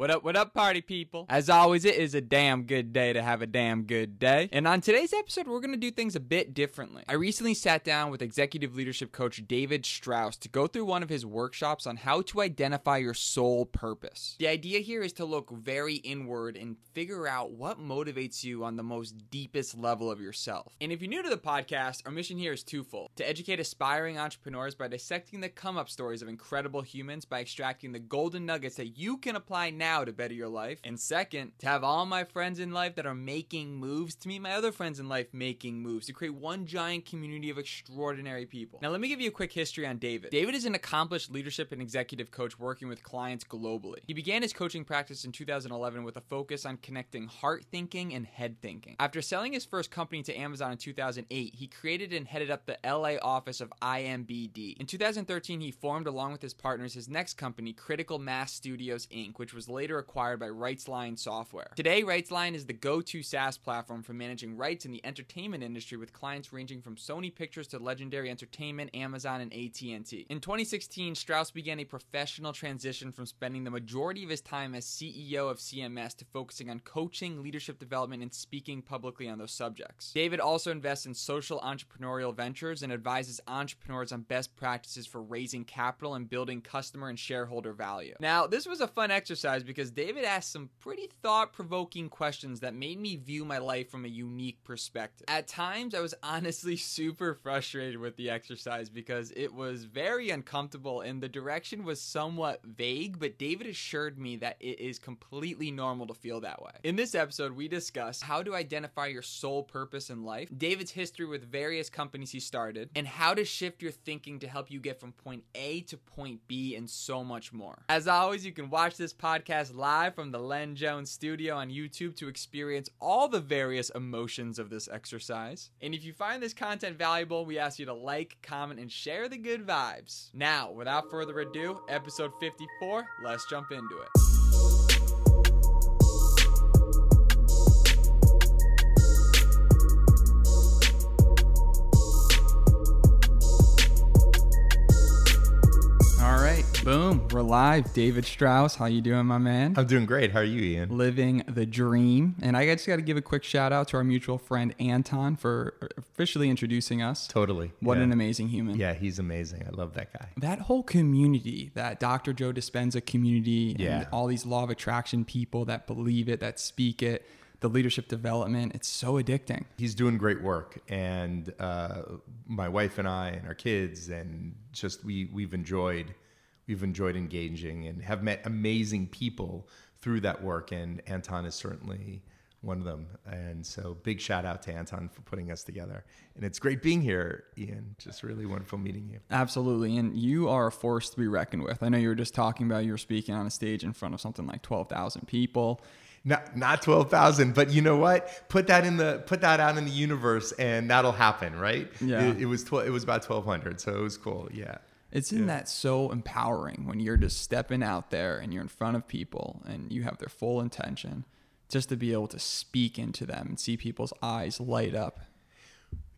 What up, what up, party people? As always, it is a damn good day to have a damn good day. And on today's episode, we're gonna do things a bit differently. I recently sat down with executive leadership coach David Straus to go through one of his workshops on how to identify your soul purpose. The idea here is to look very inward and figure out what motivates you on the most deepest level of yourself. And if you're new to the podcast, our mission here is twofold to educate aspiring entrepreneurs by dissecting the come up stories of incredible humans by extracting the golden nuggets that you can apply now to better your life. And second, to have all my friends in life that are making moves to meet my other friends in life making moves to create one giant community of extraordinary people. Now, let me give you a quick history on David. David is an accomplished leadership and executive coach working with clients globally. He began his coaching practice in 2011 with a focus on connecting heart thinking and head thinking. After selling his first company to Amazon in 2008, he created and headed up the LA office of IMBD. In 2013, he formed, along with his partners, his next company, Critical Mass Studios Inc., which was later acquired by RightsLine Software. Today, RightsLine is the go-to SaaS platform for managing rights in the entertainment industry with clients ranging from Sony Pictures to Legendary Entertainment, Amazon, and AT&T. In 2016, Straus began a professional transition from spending the majority of his time as CEO of CMS to focusing on coaching, leadership development, and speaking publicly on those subjects. David also invests in social entrepreneurial ventures and advises entrepreneurs on best practices for raising capital and building customer and shareholder value. Now, this was a fun exercise because David asked some pretty thought provoking questions that made me view my life from a unique perspective. At times, I was honestly super frustrated with the exercise because it was very uncomfortable and the direction was somewhat vague, but David assured me that it is completely normal to feel that way. In this episode, we discuss how to identify your soul purpose in life, David's history with various companies he started, and how to shift your thinking to help you get from point A to point B, and so much more. As always, you can watch this podcast podcast live from the Len Jones studio on YouTube to experience all the various emotions of this exercise. And if you find this content valuable, we ask you to like, comment, and share the good vibes. Now, without further ado, episode 54, let's jump into it. Boom, we're live. David Straus, how you doing, my man? I'm doing great. How are you, Ian? Living the dream. And I just got to give a quick shout out to our mutual friend Anton for officially introducing us. Totally. What yeah. an amazing human. Yeah, he's amazing. I love that guy. That whole community, that Dr. Joe Dispenza community, yeah. and all these law of attraction people that believe it, that speak it the leadership development. It's so addicting. He's doing great work, and uh, my wife and I and our kids, and just we we've enjoyed we've enjoyed engaging and have met amazing people through that work. And Anton is certainly one of them. And so, big shout out to Anton for putting us together. And it's great being here, Ian. Just really wonderful meeting you. Absolutely. And you are a force to be reckoned with. I know you were just talking about you were speaking on a stage in front of something like 12,000 people. Not not 12,000, but you know what? Put that in the put that out in the universe and that'll happen, right? Yeah. It, it was 12, it was about 1200, so it was cool. Yeah. Isn't yeah. that so empowering when you're just stepping out there and you're in front of people and you have their full intention just to be able to speak into them and see people's eyes light up?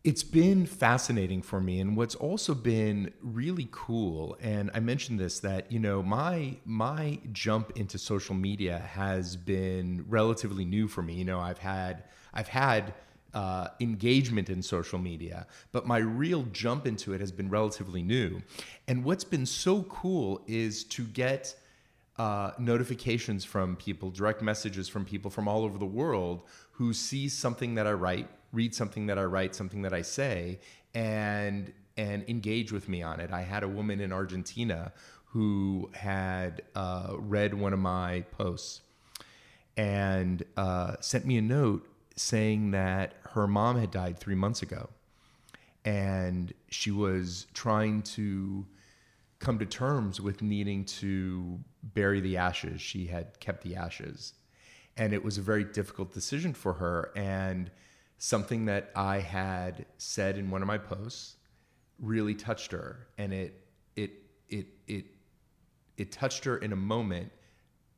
It's been fascinating for me and what's also been really cool and I mentioned this that you know my my jump into social media has been relatively new for me. You know, I've had I've had uh, engagement in social media, but my real jump into it has been relatively new. And what's been so cool is to get uh, notifications from people, direct messages from people from all over the world who see something that I write, read something that I write, something that I say, and and engage with me on it. I had a woman in Argentina who had uh, read one of my posts and uh, sent me a note saying that her mom had died three months ago. And she was trying to come to terms with needing to bury the ashes. She had kept the ashes. And it was a very difficult decision for her. And something that I had said in one of my posts really touched her. And it, it, it, it, it touched her in a moment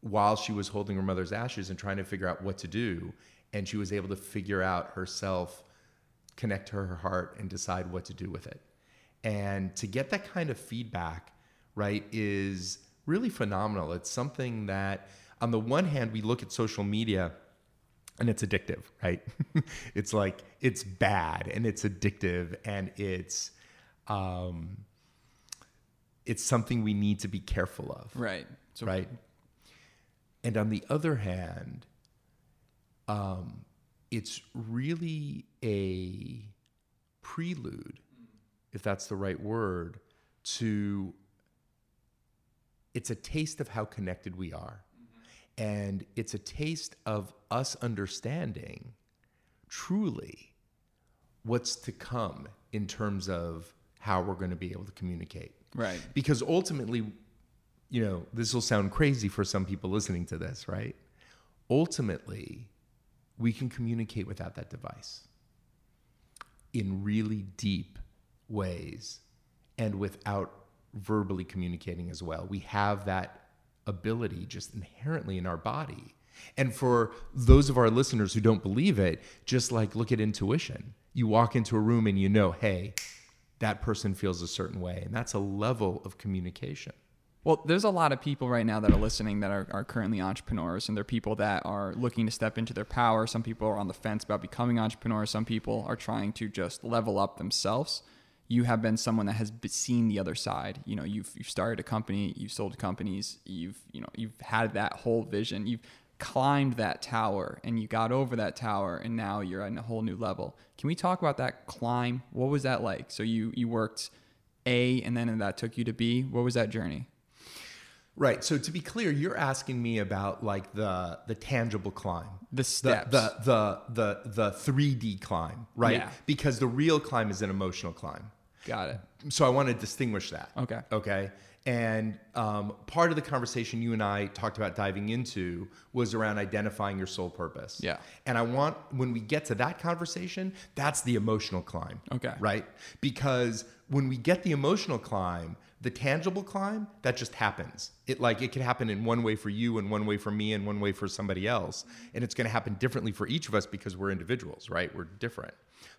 while she was holding her mother's ashes and trying to figure out what to do and she was able to figure out herself connect to her heart and decide what to do with it and to get that kind of feedback right is really phenomenal it's something that on the one hand, we look at social media and it's addictive, right? it's like it's bad and it's addictive and it's um, it's something we need to be careful of, Right. So right? And on the other hand, um, it's really a prelude, if that's the right word, to it's a taste of how connected we are. And it's a taste of us understanding truly what's to come in terms of how we're going to be able to communicate. Right. Because ultimately, you know, this will sound crazy for some people listening to this, right? Ultimately, we can communicate without that device in really deep ways and without verbally communicating as well. We have that ability just inherently in our body. And for those of our listeners who don't believe it, just like look at intuition. You walk into a room and you know, hey, that person feels a certain way. And that's a level of communication. Well, there's a lot of people right now that are listening that are, are currently entrepreneurs, and they're people that are looking to step into their power. Some people are on the fence about becoming entrepreneurs. Some people are trying to just level up themselves. You have been someone that has seen the other side. You know, you've you've started a company, you've sold companies, you've you know you've had that whole vision. You've climbed that tower and you got over that tower and now you're at a whole new level. Can we talk about that climb? What was that like? So you you worked A and then that took you to B. What was that journey? Right. So to be clear, you're asking me about like the the tangible climb. The steps. The the the the, the 3D climb, right? Yeah. Because the real climb is an emotional climb. Got it. So I want to distinguish that. Okay. Okay. And um, part of the conversation you and I talked about diving into was around identifying your soul purpose. Yeah. And I want, when we get to that conversation, that's the emotional climb. Okay. Right? Because when we get the emotional climb, the tangible climb, that just happens. It like it can happen in one way for you and one way for me and one way for somebody else. And it's going to happen differently for each of us because we're individuals, right? We're different.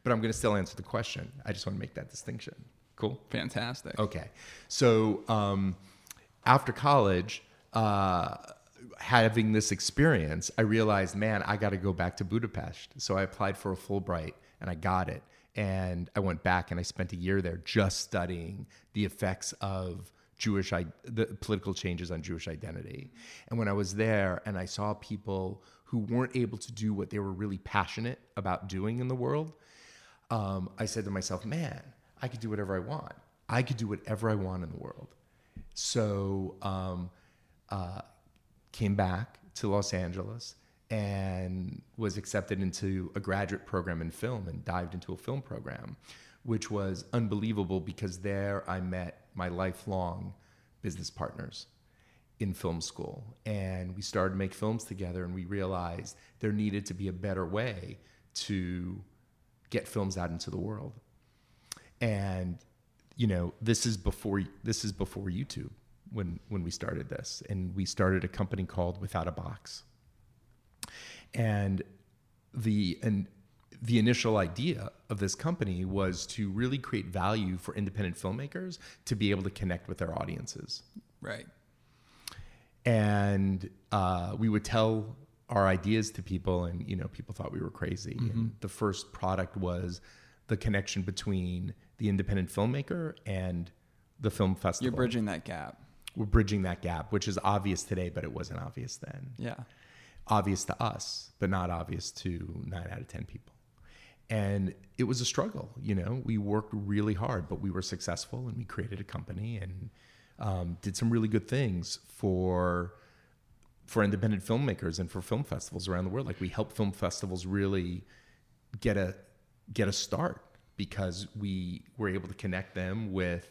But I'm going to still answer the question. I just want to make that distinction. Cool. Fantastic. Okay. So um, after college, uh, having this experience, I realized, man, I got to go back to Budapest. So I applied for a Fulbright and I got it. And I went back and I spent a year there just studying the effects of Jewish, the political changes on Jewish identity. And when I was there and I saw people who weren't able to do what they were really passionate about doing in the world, um, I said to myself, man, I could do whatever I want. I could do whatever I want in the world. So um, uh, came back to Los Angeles and was accepted into a graduate program in film and dived into a film program, which was unbelievable because there I met my lifelong business partners in film school. And we started to make films together and we realized there needed to be a better way to get films out into the world. And you know this is before this is before youtube when when we started this. And we started a company called Withoutabox and the and the initial idea of this company was to really create value for independent filmmakers to be able to connect with their audiences Right. and uh, we would tell our ideas to people and you know people thought we were crazy and the first product was the connection between the independent filmmaker and the film festival You're bridging that gap. we're bridging that gap which is obvious today but it wasn't obvious then Yeah. Obvious to us but not obvious to 9 out of 10 people. And it was a struggle you know? We worked really hard but we were successful and we created a company and um, did some really good things for for independent filmmakers and for film festivals around the world. Like we help film festivals really get a get a start because we were able to connect them with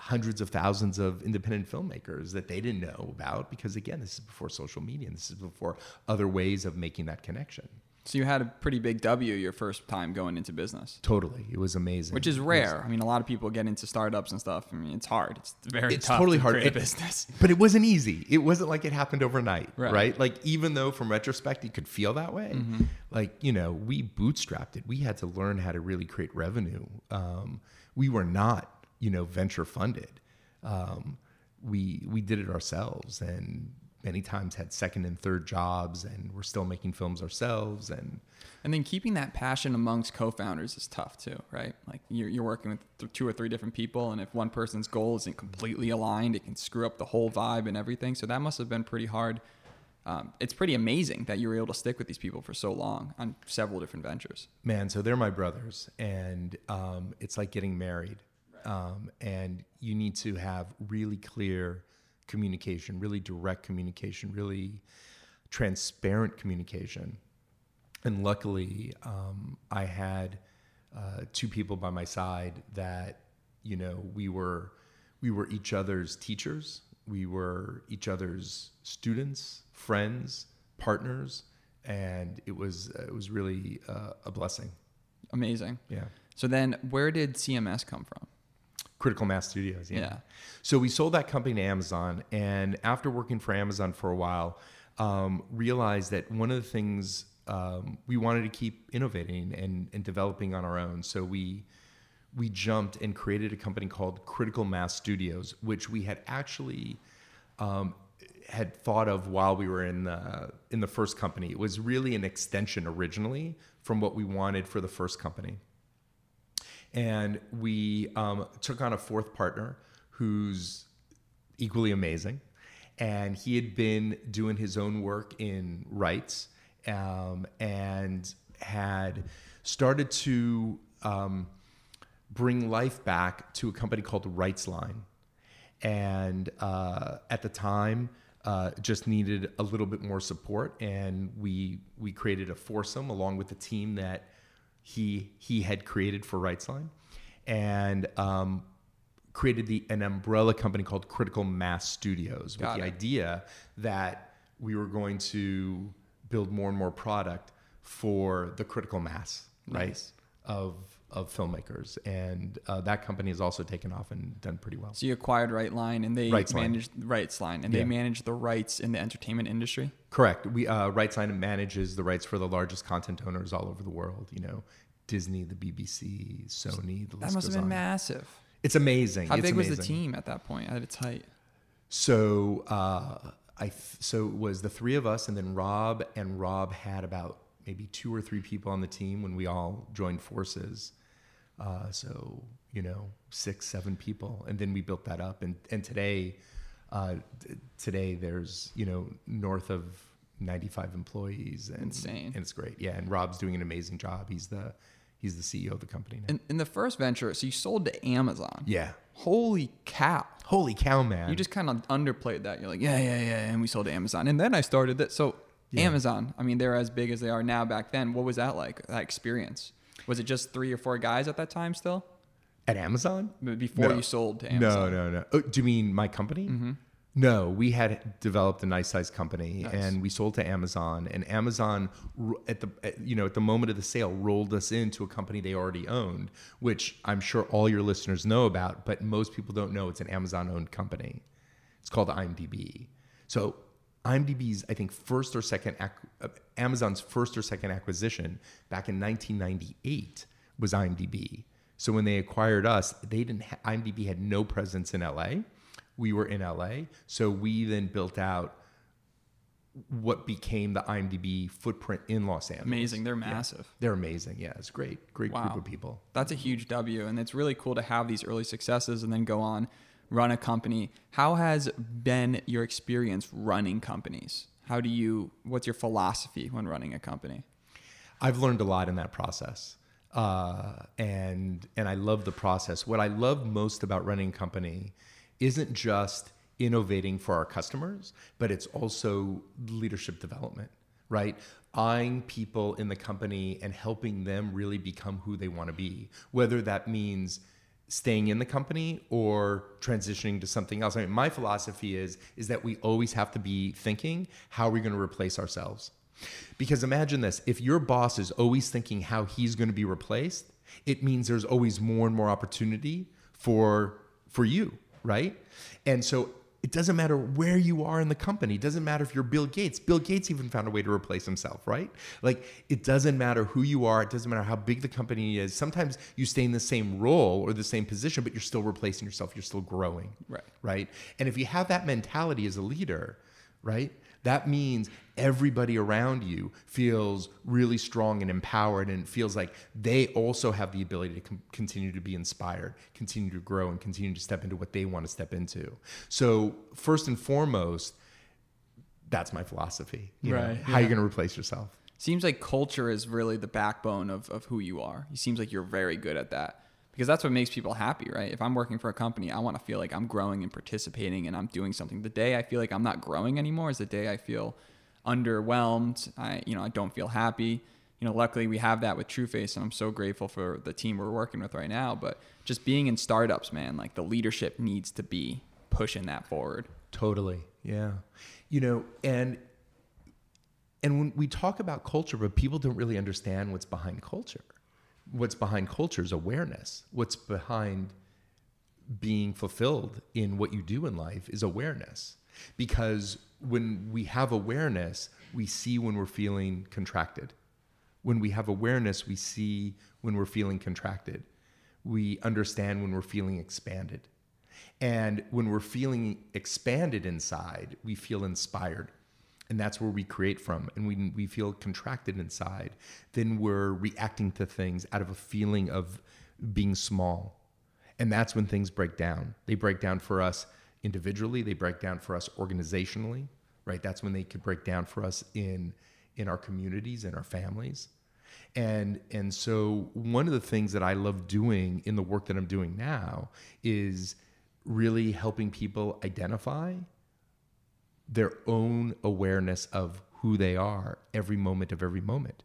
hundreds of thousands of independent filmmakers that they didn't know about because again this is before social media and this is before other ways of making that connection So you had a pretty big W your first time going into business, totally it was amazing which is rare. I mean, a lot of people get into startups and stuff. I mean, it's hard. It's very it's totally to hard It- business. but it wasn't easy it wasn't like it happened overnight Right. right, like even though from retrospect you could feel that way Mm-hmm. like you know we bootstrapped it we had to learn how to really create revenue um, we were not you know venture funded. Um, we we did it ourselves and many times had second and third jobs and we're still making films ourselves and and then keeping that passion amongst co-founders is tough too right? Like you're, you're working with th- two or three different people and if one person's goal isn't completely aligned it can screw up the whole vibe and everything. So that must have been pretty hard. Um, it's pretty amazing that you were able to stick with these people for so long on several different ventures. Man so they're my brothers and um, it's like getting married um, and you need to have really clear communication, really direct communication, really transparent communication. And luckily, um, I had uh, two people by my side that you know we were we were each other's teachers, we were each other's students, friends, partners, and it was it was really uh, a blessing. Amazing. Yeah. So then, where did CMS come from? Critical Mass Studios. Yeah. Yeah. So we sold that company to Amazon, and after working for Amazon for a while, um, realized that one of the things um, we wanted to keep innovating and, and developing on our own. So we we jumped and created a company called Critical Mass Studios, which we had actually um, had thought of while we were in the in the first company. It was really an extension originally from what we wanted for the first company and we um, took on a fourth partner who's equally amazing and he had been doing his own work in rights um, and had started to um, bring life back to a company called RightsLine. And uh, at the time, uh, just needed a little bit more support, and we we created a foursome along with the team that he he had created for RightsLine, and um, created the an umbrella company called Critical Mass Studios with Got the it. idea that we were going to build more and more product for the critical mass, right, Nice. of of filmmakers, and uh, that company has also taken off and done pretty well. So you acquired Rightline, and they Rightsline. managed Rightsline, and they Yeah. managed the rights in the entertainment industry. Correct. We uh, RightsLine manages the rights for the largest content owners all over the world. You know, Disney, the BBC, Sony. The list That must have been on. massive. It's amazing. How It's big was the team at that point at its height? So uh, I th- so it was the three of us, and then Rob and Rob had about maybe two or three people on the team when we all joined forces. Uh, so you know, six, seven people, and then we built that up. And and today, uh, t- today there's you know north of 95 employees. And, Insane. And it's great. Yeah, and Rob's doing an amazing job. He's the he's the CEO of the company now. In, in the first venture, so you sold to Amazon. yeah. Holy cow! Holy cow, man! You just kind of underplayed that. You're like, yeah, yeah, yeah, and we sold to Amazon, and then I started that. So Yeah. Amazon, I mean, they're as big as they are now. Back then, what was that like? That experience? Was it just three or four guys at that time still? at Amazon. Before No. you sold to Amazon? No, no, no. Oh, do you mean my company? Mm-hmm. No, we had developed a nice size company Nice. and we sold to Amazon. And Amazon, at the at, you know at the moment of the sale, rolled us into a company they already owned, which I'm sure all your listeners know about, but most people don't know it's an Amazon owned company. It's called IMDb. So IMDb's I think first or second ac- uh, Amazon's first or second acquisition back in 1998 was IMDb. So when they acquired us, they didn't. Ha- IMDb had no presence in LA. We were in LA, so we then built out what became the IMDb footprint in Los Angeles. Amazing. They're massive. They're amazing. Yeah, it's great. Great Wow. group of people. That's a huge W, and it's really cool to have these early successes and then go on run a company. How has been your experience running companies? How do you? What's your philosophy when running a company? I've learned a lot in that process, uh, and and I love the process. What I love most about running a company isn't just innovating for our customers, but it's also leadership development, right? Eyeing people in the company and helping them really become who they want to be, whether that means staying in the company or transitioning to something else. I mean, my philosophy is is that we always have to be thinking how are we going to replace ourselves? Because imagine this, if your boss is always thinking how he's going to be replaced, it means there's always more and more opportunity for for you, right? And so it doesn't matter where you are in the company. It doesn't matter if you're Bill Gates. Bill Gates even found a way to replace himself, right? Like it doesn't matter who you are. It doesn't matter how big the company is. Sometimes you stay in the same role or the same position, but you're still replacing yourself. You're still growing, Right. Right. And if you have that mentality as a leader, right? That means everybody around you feels really strong and empowered and feels like they also have the ability to com- continue to be inspired, continue to grow, and continue to step into what they want to step into. So, first and foremost, that's my philosophy. You know, Right, How yeah. you going to replace yourself? Seems like culture is really the backbone of, of who you are. It seems like you're very good at that because that's what makes people happy, right? If I'm working for a company, I want to feel like I'm growing and participating and I'm doing something. The day I feel like I'm not growing anymore is the day I feel underwhelmed. I, you know, I don't feel happy. You know, luckily we have that with TrueFace, and I'm so grateful for the team we're working with right now. But just being in startups, man, like the leadership needs to be pushing that forward. Totally. Yeah. You know, and and when we talk about culture, but people don't really understand what's behind culture. What's behind culture is awareness. What's behind being fulfilled in what you do in life is awareness. Because when we have awareness, we see when we're feeling contracted. When we have awareness, we see when we're feeling contracted. We understand when we're feeling expanded. And when we're feeling expanded inside, we feel inspired. And that's where we create from. And when we feel contracted inside, then we're reacting to things out of a feeling of being small. And that's when things break down. They break down for us individually, they break down for us organizationally, right? That's when they could break down for us in in our communities and our families. And and so one of the things that I love doing in the work that I'm doing now is really helping people identify their own awareness of who they are every moment of every moment.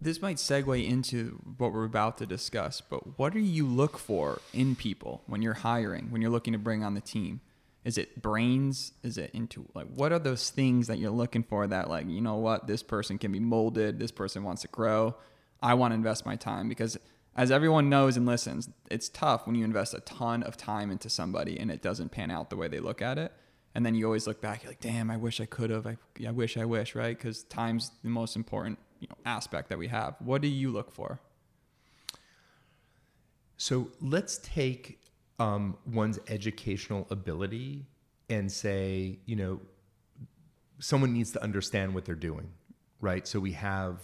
this might segue into what we're about to discuss, but what do you look for in people when you're hiring, when you're looking to bring on the team? Is it brains? Is it into like what are those things that you're looking for that like, you know what, this person can be molded, this person wants to grow. I want to invest my time because as everyone knows and listens, it's tough when you invest a ton of time into somebody and it doesn't pan out the way they look at it. And then you always look back, you're like, damn, I wish I could have. I, I wish, I wish, right? Because time's the most important you know, aspect that we have. What do you look for? So let's take um, one's educational ability and say, you know, someone needs to understand what they're doing, right? So we have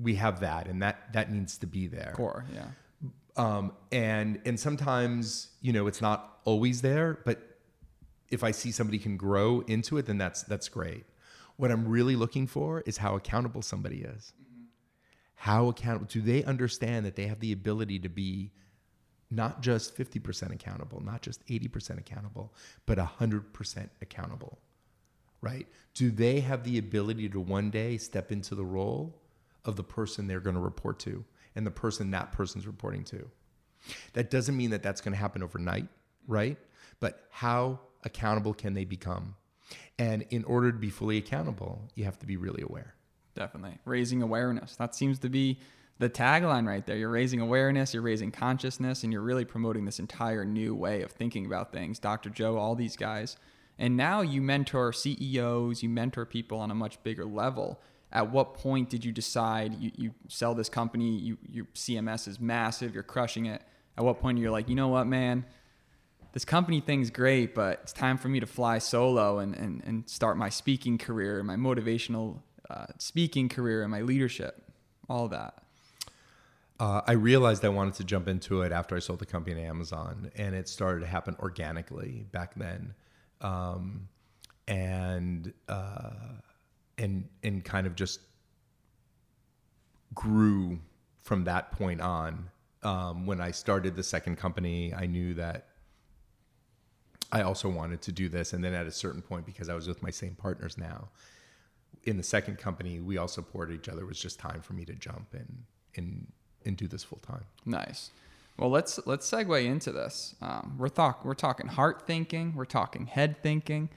we have that, and that that needs to be there. Core, yeah. Um, and and sometimes you know it's not always there, but if I see somebody can grow into it, then that's that's great. What I'm really looking for is how accountable somebody is. Mm-hmm. How accountable do they understand that they have the ability to be not just 50% accountable, not just 80% accountable, but 100% accountable, right? Do they have the ability to one day step into the role of the person they're going to report to and the person that person's reporting to? That doesn't mean that that's going to happen overnight, right? But how accountable can they become? And in order to be fully accountable, you have to be really aware. Definitely. Raising awareness. That seems to be the tagline right there. You're raising awareness, you're raising consciousness, and you're really promoting this entire new way of thinking about things. Dr. Joe, all these guys. And now you mentor CEOs, you mentor people on a much bigger level. At what point did you decide you, you sell this company, you, your CMS is massive, you're crushing it? At what point you're like, you know what, man? This company thing's great, but it's time for me to fly solo and, and, and start my speaking career, my motivational uh, speaking career, and my leadership, all that. Uh, I realized I wanted to jump into it after I sold the company to Amazon, and it started to happen organically back then, um, and uh, and and kind of just grew from that point on. Um, when I started the second company, I knew that I also wanted to do this, and then at a certain point, because I was with my same partners now, in the second company, we all supported each other. It was just time for me to jump and and and do this full time. Nice. Well, let's let's segue into this. Um, we're talk we're talking heart thinking, we're talking head thinking.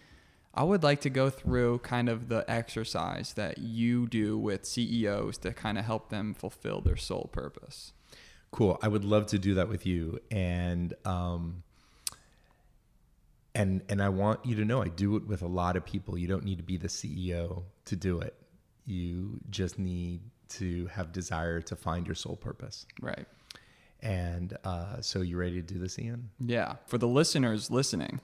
I would like to go through kind of the exercise that you do with CEOs to kind of help them fulfill their soul purpose. Cool. I would love to do that with you, and um, and and I want you to know I do it with a lot of people. You don't need to be the CEO to do it. You just need to have desire to find your soul purpose. Right. And uh, so, you ready to do this, Ian? Yeah. For the listeners listening,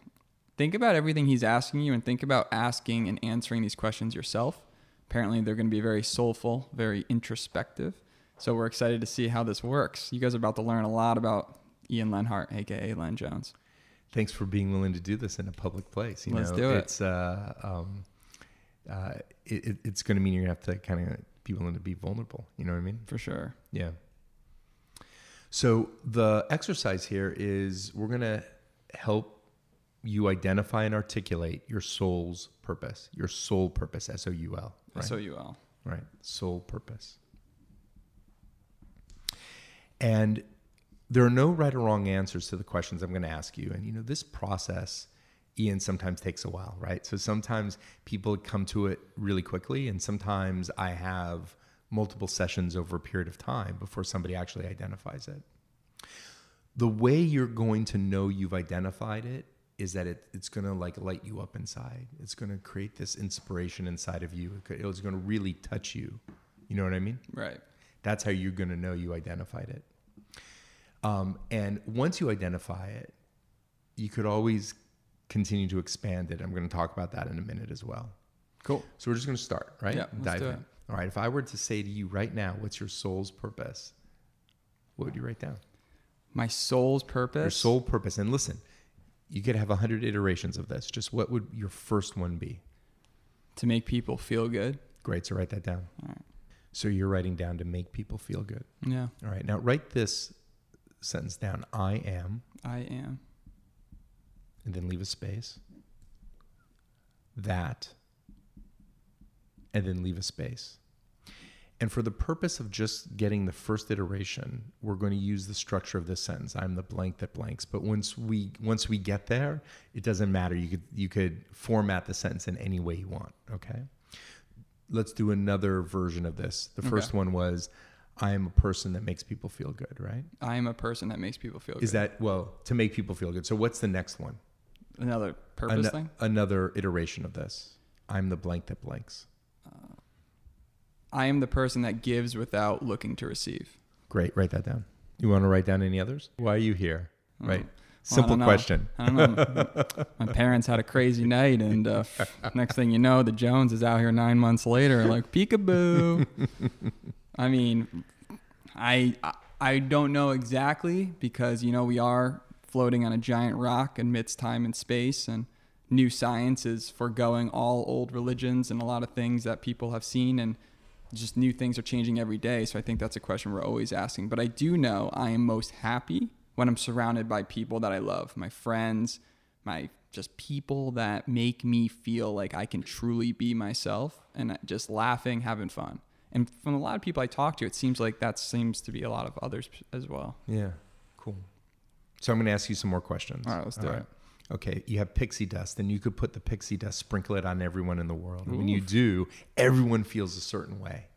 think about everything he's asking you and think about asking and answering these questions yourself. Apparently, they're going to be very soulful, very introspective. So we're excited to see how this works. You guys are about to learn a lot about Ian Lenhart, aka Len Jones. Thanks for being willing to do this in a public place. You Let's know, do it. It's uh, um, uh, it, it- it's going to mean you're going to have to kind of be willing to be vulnerable. You know what I mean? For sure. Yeah. So the exercise here is we're going to help you identify and articulate your soul's purpose, your soul purpose, S O U L. S O U L. right? Soul purpose. And there are no right or wrong answers to the questions I'm going to ask you. And you know, this process, Ian, sometimes takes a while, right? So sometimes people come to it really quickly, and sometimes I have multiple sessions over a period of time before somebody actually identifies it. The way you're going to know you've identified it is that it, it's going to like light you up inside. It's going to create this inspiration inside of you. It It's going to really touch you. You know what I mean? Right. That's how you're going to know you identified it. Um, and once you identify it, you could always continue to expand it. I'm going to talk about that in a minute as well. Cool. So we're just going to start, right? Yeah, Dive in. it. All right. If I were to say to you right now, what's your soul's purpose? What would you write down? My soul's purpose. Your soul purpose. And listen, you could have a hundred iterations of this. Just what would your first one be? to make people feel good. Great. So write that down. All right. So you're writing down to make people feel good. Yeah, All right. Now write this sentence down. I am, I am. and then leave a space. That, and then leave a space. And for the purpose of just getting the first iteration, we're going to use the structure of this sentence. I'm the blank that blanks. But once we once we get there, it doesn't matter. You could you could format the sentence in any way you want. Okay. Let's do another version of this. The first one was, I am a person that makes people feel good, right? I am a person that makes people feel good. Is that well to make people feel good? So what's the next one? Another purpose Ano- thing. Another iteration of this. I'm the blank that blanks. I am the person that gives without looking to receive. Great. Write that down. You want to write down any others? Why are you here? Oh, Right. well, I Simple question. I don't know. My parents had a crazy night, and uh, next thing you know, the Jones is out here nine months later, like peekaboo. I mean, I I- don't know exactly because you know we are floating on a giant rock amidst time and space, and new science is foregoing all old religions and a lot of things that people have seen, and just new things are changing every day. So I think that's a question we're always asking. But I do know I am most happy when I'm surrounded by people that I love, my friends, my just people that make me feel like I can truly be myself and just laughing, having fun. And from a lot of people I talk to, it seems like that seems to be a lot of others as well. Yeah. Cool. So I'm going to ask you some more questions. All right, let's do it. Okay, you have pixie dust, and you could put the pixie dust, sprinkle it on everyone in the world. And when you do, everyone feels a certain way.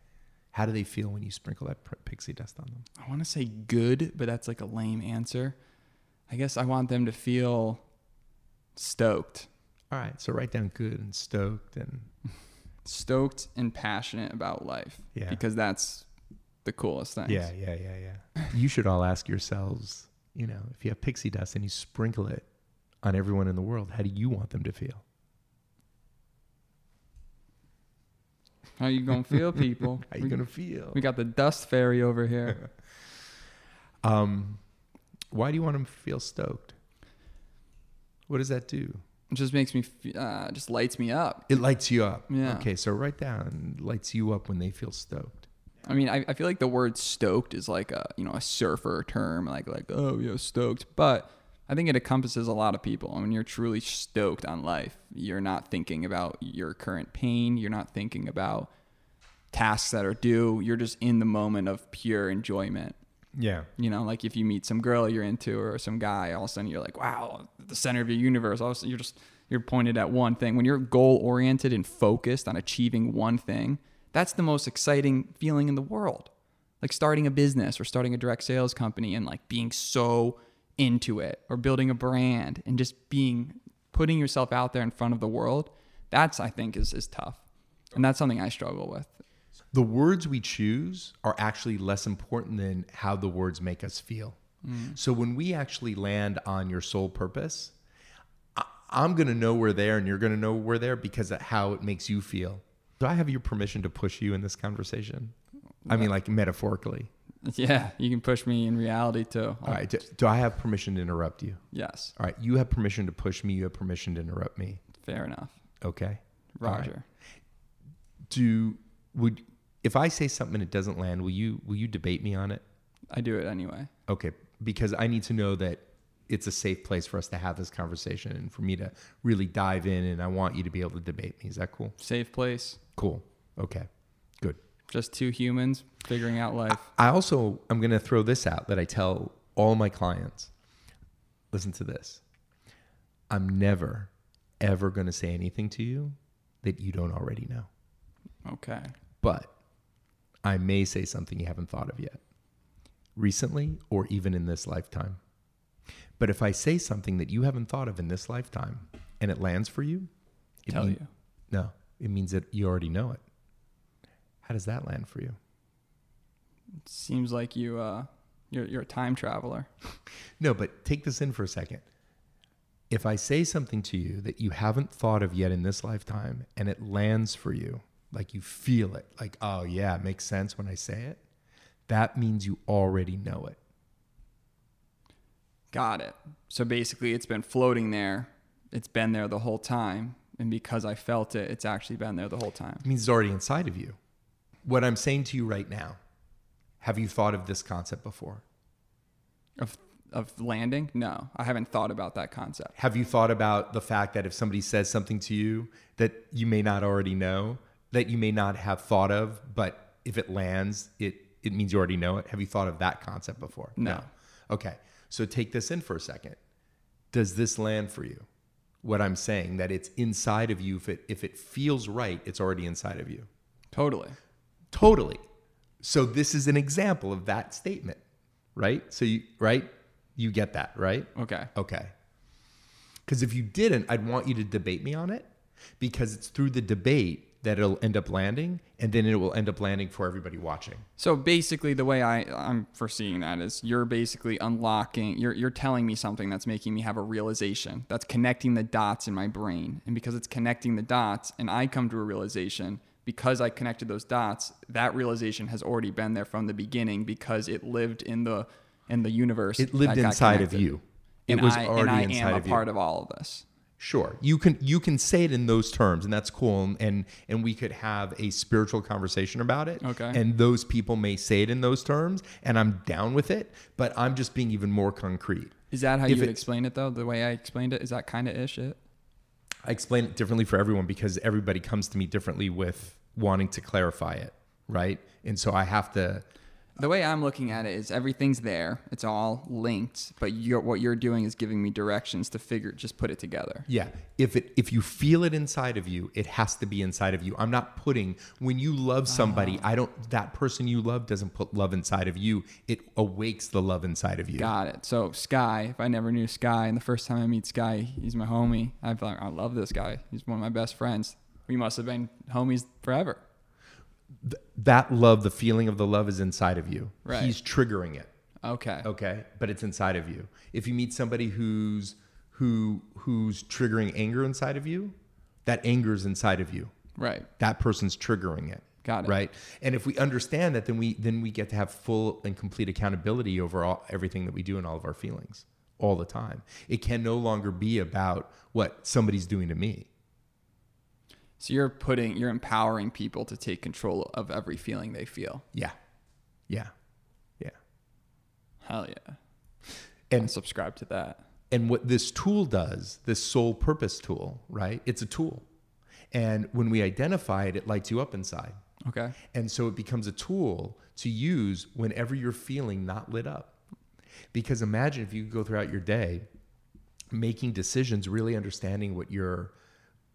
How do they feel when you sprinkle that pixie dust on them? I want to say good, but that's like a lame answer. I guess I want them to feel stoked. All right, so write down good and stoked and Stoked and passionate about life. Yeah. Because that's the coolest thing. yeah, yeah, yeah, yeah. you should all ask yourselves, you know, if you have pixie dust and you sprinkle it on everyone in the world, how do you want them to feel? How you gonna feel, people? How you we, gonna feel? we got the dust fairy over here. Um, why do you want them to feel stoked? What does that do? It just makes me, uh, just lights me up. It lights you up. Yeah. Okay, so write down lights you up when they feel stoked. I mean, I, I feel like the word stoked is like a you know a surfer term, like like oh yeah stoked, but I think it encompasses a lot of people. When you're truly stoked on life, you're not thinking about your current pain. You're not thinking about tasks that are due. You're just in the moment of pure enjoyment. Yeah. You know, like if you meet some girl you're into or some guy, all of a sudden you're like, wow, the center of your universe. All of a sudden you're just you're pointed at one thing. When you're goal oriented and focused on achieving one thing, that's the most exciting feeling in the world. Like starting a business or starting a direct sales company and like being so into it or building a brand and just being putting yourself out there in front of the world. That's I think is is tough. And that's something I struggle with. The words we choose are actually less important than how the words make us feel. Mm. So when we actually land on your soul purpose, I, I'm going to know we're there and you're going to know we're there because of how it makes you feel. Do I have your permission to push you in this conversation? I mean, like metaphorically. Yeah, you can push me in reality too. All right. Do, do I have permission to interrupt you? Yes. All right. You have permission to push me. You have permission to interrupt me. Fair enough. Okay. Roger. Right. Do would if I say something and it doesn't land, will you will you debate me on it? I do it anyway. Okay, because I need to know that it's a safe place for us to have this conversation and for me to really dive in and I want you to be able to debate me. Is that cool? Safe place. Cool. Okay. Good. Just two humans figuring out life. I also I'm going to throw this out that I tell all my clients. Listen to this. I'm never ever going to say anything to you that you don't already know. Okay. But I may say something you haven't thought of yet, recently or even in this lifetime. But if I say something that you haven't thought of in this lifetime and it lands for you, it Tell mean- you. No, it means that you already know it. How does that land for you? Seems like you uh you're you're a time traveler. No, but take this in for a second. If I say something to you that you haven't thought of yet in this lifetime and it lands for you, like you feel it, like, oh, yeah, it makes sense when I say it, that means you already know it. Got it. So basically it's been floating there. It's been there the whole time. And because I felt it, it's actually been there the whole time. It means it's already inside of you. What I'm saying to you right now, have you thought of this concept before? Of of landing? No. I haven't thought about that concept. Have you thought about the fact that if somebody says something to you that you may not already know, that you may not have thought of, but if it lands, it it means you already know it? Have you thought of that concept before? No. Okay. So take this in for a second. Does this land for you? What I'm saying that it's inside of you if it if it feels right, it's already inside of you. Totally. Totally. So this is an example of that statement, right? So you right? You get that, right? Okay. Okay. Cuz if you didn't, I'd want you to debate me on it because it's through the debate that it'll end up landing and then it will end up landing for everybody watching. So basically, the way I, I'm foreseeing that is you're basically unlocking, you're, you're telling me something that's making me have a realization that's connecting the dots in my brain. And because it's connecting the dots and I come to a realization, because I connected those dots, that realization has already been there from the beginning because it lived in the in the universe. It lived inside of you. It And was I, already and I inside am a of you. part of all of this. Sure. You can you can say it in those terms and that's cool and and and we could have a spiritual conversation about it. Okay. And those people may say it in those terms and I'm down with it, but I'm just being even more concrete. Is that how If you it- explain it though? The way I explained it is that kind of ish it. I explain it differently for everyone because everybody comes to me differently with wanting to clarify it, right? And so I have to The way I'm looking at it is everything's there. It's all linked, but you're, what you're doing is giving me directions to figure, just put it together. Yeah. If it if you feel it inside of you, it has to be inside of you. I'm not putting when you love somebody, Ah. I don't that person you love doesn't put love inside of you. It awakes the love inside of you. Got it. So Sky, if I never knew Sky, and the first time I meet Sky, he's my homie. I like, I love this guy. He's one of my best friends. We must have been homies forever. Th- that love, the feeling of the love is inside of you. Right. He's triggering it. Okay. Okay. But it's inside of you. If you meet somebody who's who who's triggering anger inside of you, that anger is inside of you. Right. that person's triggering it. Got it. Right. And if we understand that, then we then we get to have full and complete accountability over all, everything that we do and all of our feelings all the time. It can no longer be about what somebody's doing to me. So you're putting, you're empowering people to take control of every feeling they feel. Yeah. Yeah. Yeah. Hell yeah. And I'll subscribe to that. And what this tool does, this soul purpose tool, right? It's a tool. And when we identify it, it lights you up inside. Okay. And so it becomes a tool to use whenever you're feeling not lit up. Because imagine if you go throughout your day making decisions, really understanding what your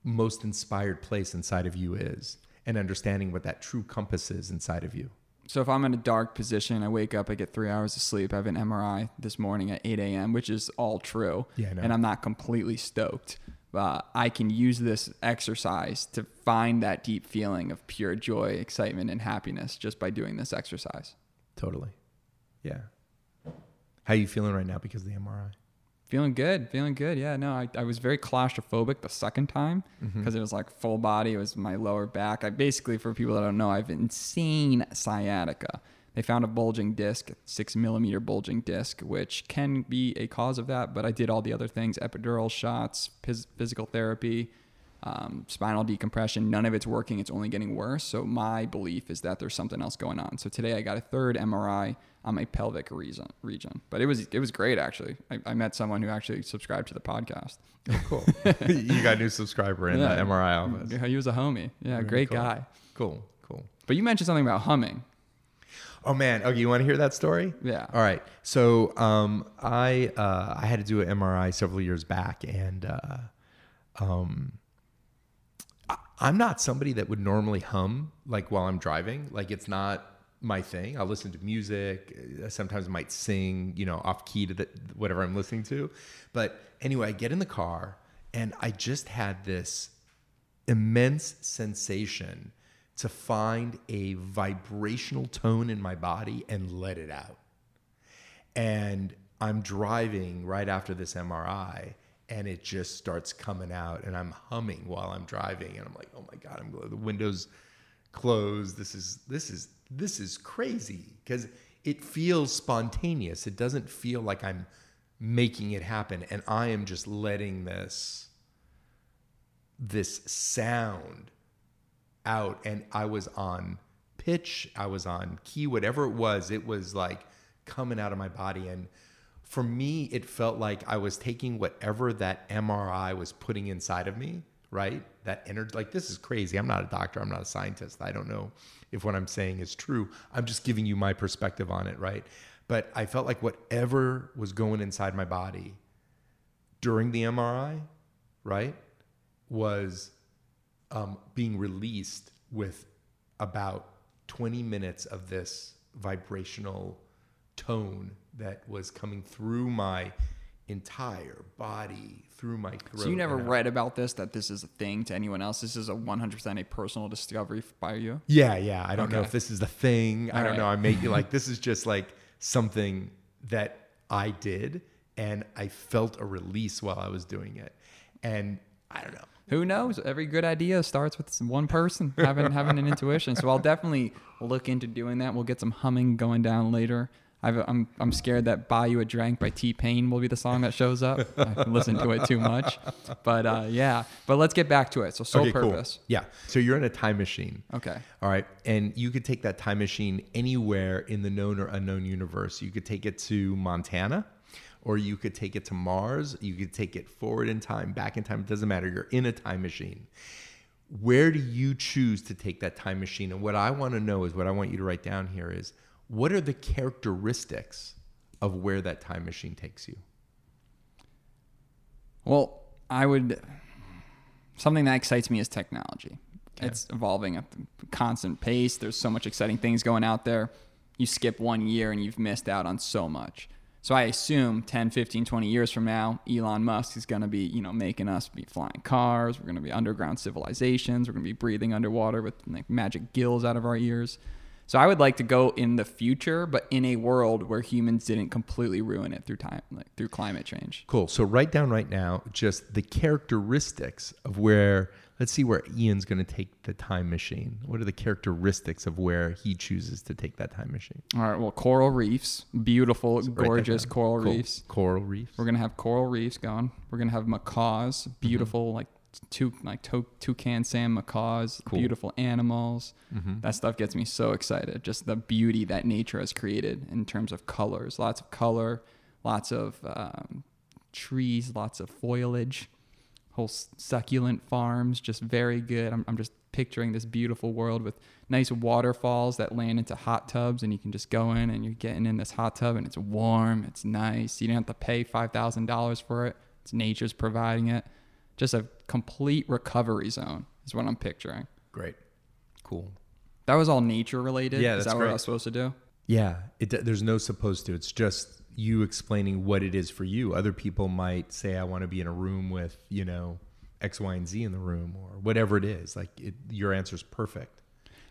most inspired place inside of you is and understanding what that true compass is inside of you. So if I'm in a dark position, I wake up, I get three hours of sleep. I have an MRI this morning at 8 a.m., which is all true. Yeah. And I'm not completely stoked. Uh, I can use this exercise to find that deep feeling of pure joy, excitement, and happiness just by doing this exercise. Totally. Yeah. How are you feeling right now because of the MRI? Feeling good, feeling good. Yeah, no, I, I was very claustrophobic the second time because Mm-hmm. it was like full body. It was my lower back. I basically, for people that don't know, I have insane sciatica. They found a bulging disc, six millimeter bulging disc, which can be a cause of that. But I did all the other things: epidural shots, phys- physical therapy, um, spinal decompression. None of it's working. It's only getting worse. So my belief is that there's something else going on. So today I got a third MRI on my pelvic region. Region, but it was it was great actually. I, I met someone who actually subscribed to the podcast. Cool. you got a new subscriber in Yeah. the MRI office. Yeah, He was a homie. Yeah, great cool. guy. Cool. Cool. But you mentioned something about humming. Oh man. Okay, you want to hear that story? Yeah. All right. So um, I uh, I had to do an MRI several years back, and uh, um, I- I'm not somebody that would normally hum like while I'm driving. Like it's not my thing. I'll listen to music. uh, Sometimes might sing, you know, off key to the, whatever I'm listening to. But anyway, I get in the car, and I just had this immense sensation to find a vibrational tone in my body and let it out. And I'm driving right after this MRI and it just starts coming out and I'm humming while I'm driving and I'm like, "Oh my god, I'm the windows closed. This is this is this is crazy cuz it feels spontaneous. It doesn't feel like I'm making it happen and I am just letting this this sound out and I was on pitch, I was on key, whatever it was, it was like coming out of my body. And for me, it felt like I was taking whatever that MRI was putting inside of me, right? That energy, like this is crazy. I'm not a doctor, I'm not a scientist. I don't know if what I'm saying is true. I'm just giving you my perspective on it, right? But I felt like whatever was going inside my body during the MRI, right, was um, being released with about 20 minutes of this vibrational tone that was coming through my entire body, through my throat. So you never read about this that this is a thing to anyone else. This is a 100% a personal discovery by you. Yeah, yeah. I don't know if this is the thing. I don't right. know. I make you like this is just like something that I did and I felt a release while I was doing it. And I don't know. Who knows? Every good idea starts with one person having having an intuition. So I'll definitely look into doing that. We'll get some humming going down later. I've, I'm I'm scared that "Buy You a Drink" by T Pain will be the song that shows up. I listen to it too much, but uh, yeah. But let's get back to it. So soul okay, purpose. cool. Yeah. So you're in a time machine. Okay. All right. And you could take that time machine anywhere in the known or unknown universe. You could take it to Montana, or you could take it to Mars. You could take it forward in time, back in time. It doesn't matter. You're in a time machine. Where do you choose to take that time machine? And what I want to know is what I want you to write down here is what are the characteristics of where that time machine takes you? Well, I would. Something that excites me is technology. It's evolving at a constant pace. There's so much exciting things going out there. You skip one year and you've missed out on so much. So I assume 10, 15, 20 years from now, Elon Musk is going to be, you know, making us be flying cars. We're going to be underground civilizations. We're going to be breathing underwater with like magic gills out of our ears. So I would like to go in the future, but in a world where humans didn't completely ruin it through time, like through climate change. Cool. So write down right now just the characteristics of where. Let's see where Ian's going to take the time machine. What are the characteristics of where he chooses to take that time machine? All right. Well, coral reefs, beautiful, that gorgeous coral Cool. reefs. Coral reefs. We're gonna have coral reefs going. We're gonna have macaws, mm-hmm. beautiful like two like to- toucan Sam macaws, Cool. beautiful animals. Mm-hmm. That stuff gets me so excited. Just the beauty that nature has created in terms of colors. Lots of color, lots of um, trees, lots of foliage. Whole s- succulent farms, just very good. I'm, I'm just picturing this beautiful world with nice waterfalls that land into hot tubs, and you can just go in and you're getting in this hot tub, and it's warm, it's nice. You don't have to pay five thousand dollars for it. It's nature's providing it. Just a complete recovery zone is what I'm picturing. Great. Cool. That was all nature related. Yeah, is that's that what I was supposed to do? Yeah. It, there's no supposed to. It's just you explaining what it is for you. Other people might say, I want to be in a room with, you know, X, Y, and Z in the room or whatever it is. Like it, your answer's perfect.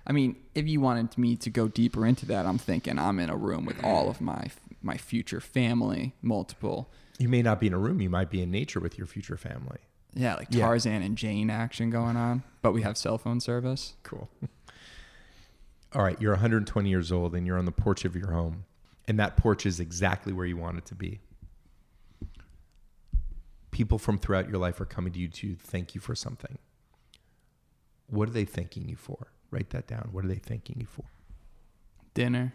I mean, if you wanted me to go deeper into that, I'm thinking I'm in a room with all of my my future family, multiple You may not be in a room. You might be in nature with your future family. Yeah, like Yeah. Tarzan and Jane action going on, but we have cell phone service. Cool. All right, you're 120 years old and you're on the porch of your home, and that porch is exactly where you want it to be. People from throughout your life are coming to you to thank you for something. What are they thanking you for? Write that down. What are they thanking you for? dinner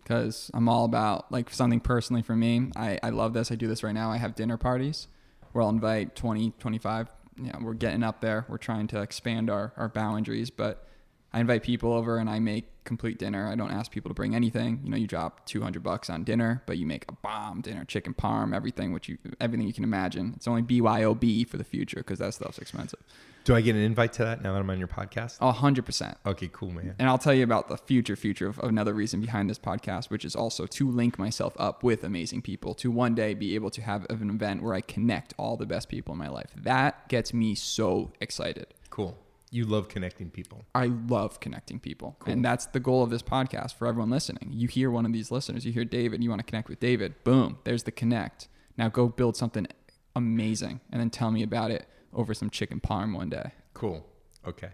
because i'm all about like something personally for me I, I love this i do this right now i have dinner parties where i'll invite 20 25 yeah we're getting up there. We're trying to expand our, our boundaries but i invite people over and i make complete dinner i don't ask people to bring anything you know you drop 200 bucks on dinner but you make a bomb dinner chicken parm everything which you everything you can imagine it's only byob for the future because that stuff's expensive Do I get an invite to that now that I'm on your podcast? a 100% Okay, cool, man. and I'll tell you about the future future of another reason behind this podcast, which is also to link myself up with amazing people to one day be able to have an event where I connect all the best people in my life. That gets me so excited. Cool. You love connecting people. I love connecting people. And that's the goal of this podcast for everyone listening. You hear one of these listeners, you hear David, you want to connect with David. Boom, there's the connect. Now go build something amazing and then tell me about it over some chicken parm one day. Cool. Okay.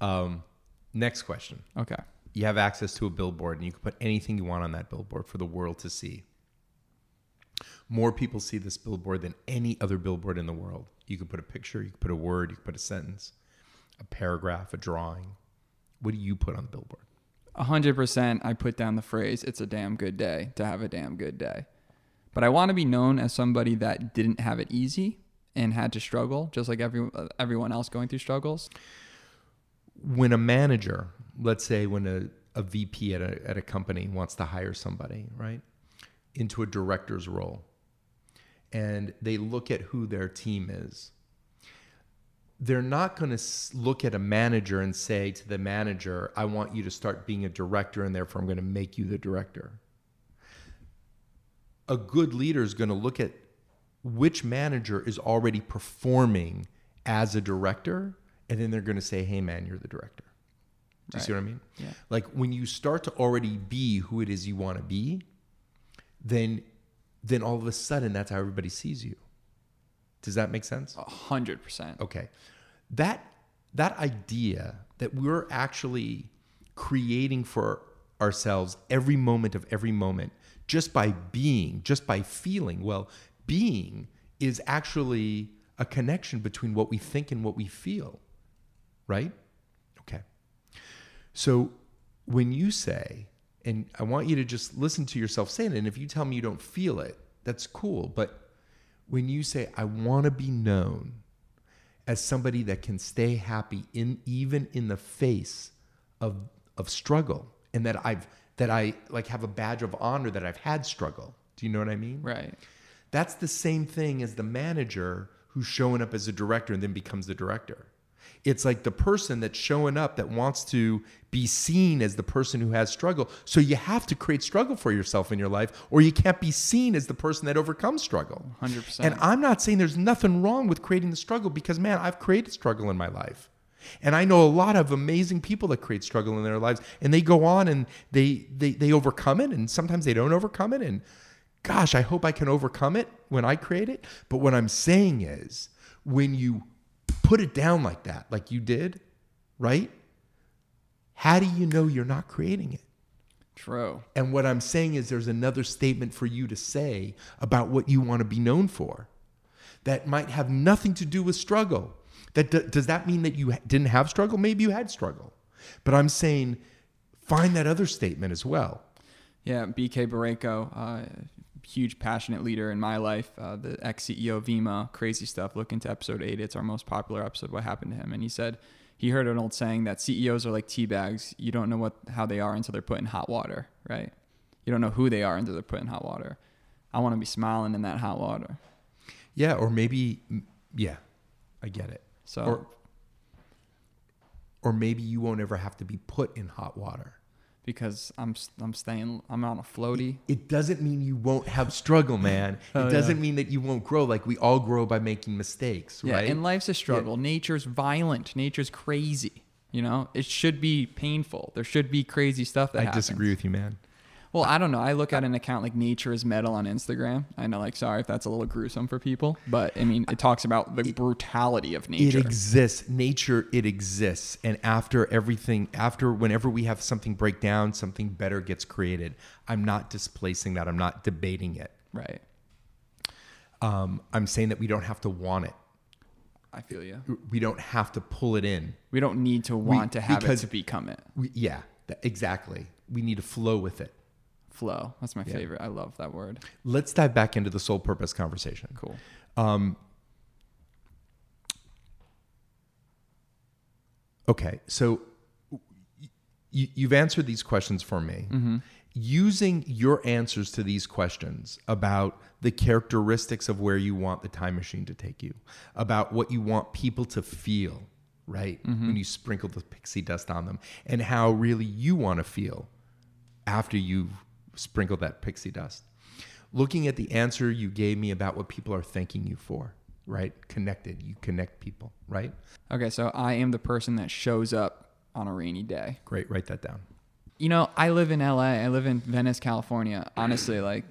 Um, next question. Okay. You have access to a billboard and you can put anything you want on that billboard for the world to see. More people see this billboard than any other billboard in the world. You could put a picture, you could put a word, you could put a sentence, a paragraph, a drawing. What do you put on the billboard? Hundred percent I put down the phrase it's a damn good day to have a damn good day. But I want to be known as somebody that didn't have it easy and had to struggle just like every everyone else going through struggles. When a manager, let's say when a, a VP at a, at a company wants to hire somebody, right, into a director's role, and they look at who their team is, they're not going to look at a manager and say to the manager, I want you to start being a director, and therefore I'm going to make you the director. A good leader is going to look at which manager is already performing as a director, and then they're going to say, Hey, man, you're the director. Do you see what I mean? Yeah. Like when you start to already be who it is you want to be, then then all of a sudden that's how everybody sees you. Does that make sense? A hundred percent. Okay. That that idea that we're actually creating for ourselves every moment of every moment just by being, just by feeling. Well, being is actually a connection between what we think and what we feel. Right? Okay. So when you say, and I want you to just listen to yourself saying it, and if you tell me you don't feel it, that's cool. But when you say, I want to be known as somebody that can stay happy in even in the face of of struggle, and that I've that I like have a badge of honor that I've had struggle. Do you know what I mean? Right. That's the same thing as the manager who's showing up as a director and then becomes the director. It's like the person that's showing up that wants to be seen as the person who has struggle. So you have to create struggle for yourself in your life, or you can't be seen as the person that overcomes struggle. 100%. And I'm not saying there's nothing wrong with creating the struggle because, man, I've created struggle in my life. And I know a lot of amazing people that create struggle in their lives and they go on and they, they, they overcome it and sometimes they don't overcome it. And gosh, I hope I can overcome it when I create it. But what I'm saying is when you put it down like that, like you did, right? How do you know you're not creating it? True. And what I'm saying is there's another statement for you to say about what you want to be known for that might have nothing to do with struggle. That d- does that mean that you didn't have struggle? Maybe you had struggle. But I'm saying find that other statement as well. Yeah, BK Boreyko, uh, huge passionate leader in my life, uh, the ex CEO of Vemma, crazy stuff. Look into episode eight; it's our most popular episode. What happened to him? And he said he heard an old saying that CEOs are like tea bags. You don't know what how they are until they're put in hot water, right? You don't know who they are until they're put in hot water. I want to be smiling in that hot water. Yeah, or maybe yeah, I get it. So Or or maybe you won't ever have to be put in hot water. Because I'm I'm staying I'm on a floaty. It doesn't mean you won't have struggle, oh, man. Oh, it doesn't mean that you won't grow. Like we all grow by making mistakes, Yeah, right? and life's a struggle. Nature's violent. Nature's crazy. You know, it should be painful. There should be crazy stuff that I happens. disagree with you, man. Well, I don't know. I look at an account like Nature is Metal on Instagram. I know, like, sorry if that's a little gruesome for people, but I mean, it talks about the brutality of nature. It exists. Nature, it exists. And after everything, after whenever we have something break down, something better gets created. I'm not displacing that. I'm not debating it. Right. Um, I'm saying that we don't have to want it. I feel you. We don't have to pull it in. We don't need to want to have it to become it. We, yeah, exactly. We need to flow with it. Flow. That's my yeah. favorite. I love that word. Let's dive back into the soul purpose conversation. Cool. Um, okay, so you, you've answered these questions for me. Mm-hmm. Using your answers to these questions about the characteristics of where you want the time machine to take you, about what you want people to feel, right? Mm-hmm. When you sprinkle the pixie dust on them, and how really you want to feel after you've sprinkle that pixie dust. Looking at the answer you gave me about what people are thanking you for, right? Connected. You connect people, right? Okay, so I am the person that shows up on a rainy day. Great, write that down. You know, I live in LA. I live in Venice, California. Honestly, like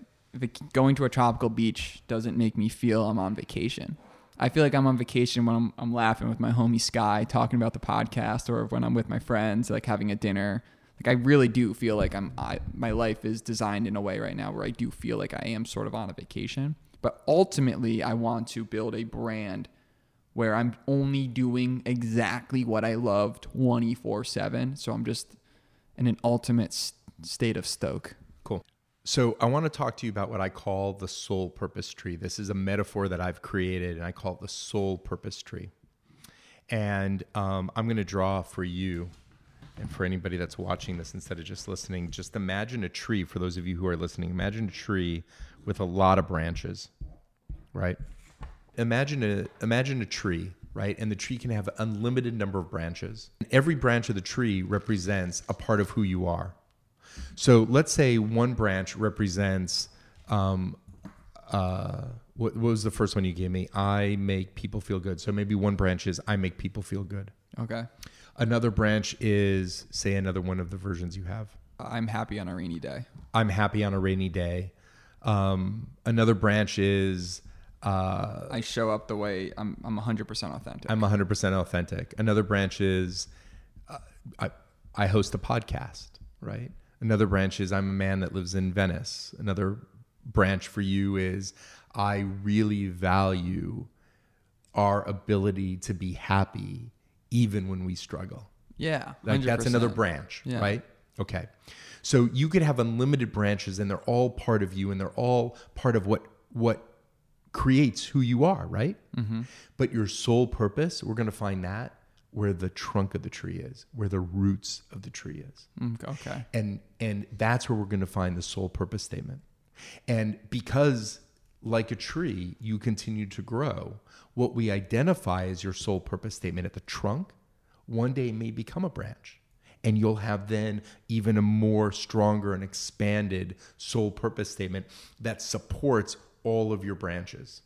going to a tropical beach doesn't make me feel I'm on vacation. I feel like I'm on vacation when I'm, I'm laughing with my homie Sky, talking about the podcast, or when I'm with my friends, like having a dinner like I really do feel like I'm I, my life is designed in a way right now where I do feel like I am sort of on a vacation. But ultimately, I want to build a brand where I'm only doing exactly what I love 24/7. So I'm just in an ultimate state of stoke. Cool. So I want to talk to you about what I call the soul purpose tree. This is a metaphor that I've created, and I call it the soul purpose tree. And um, I'm going to draw for you and for anybody that's watching this instead of just listening, just imagine a tree. For those of you who are listening, imagine a tree with a lot of branches, right? Imagine a imagine a tree, right? And the tree can have an unlimited number of branches. And every branch of the tree represents a part of who you are. So let's say one branch represents um, uh, what, what was the first one you gave me? I make people feel good. So maybe one branch is I make people feel good. Okay. Another branch is, say, another one of the versions you have. I'm happy on a rainy day. I'm happy on a rainy day. Um, another branch is. Uh, I show up the way I'm. I'm 100% authentic. I'm 100% authentic. Another branch is. Uh, I, I host a podcast, right? Another branch is I'm a man that lives in Venice. Another branch for you is I really value our ability to be happy even when we struggle. Yeah. Like that's another branch, yeah. right? Okay. So you could have unlimited branches and they're all part of you and they're all part of what what creates who you are, right? Mm-hmm. But your soul purpose, we're going to find that where the trunk of the tree is, where the roots of the tree is. Mm, okay. And and that's where we're going to find the soul purpose statement. And because like a tree, you continue to grow. What we identify as your soul purpose statement at the trunk, one day may become a branch. And you'll have then even a more stronger and expanded soul purpose statement that supports all of your branches.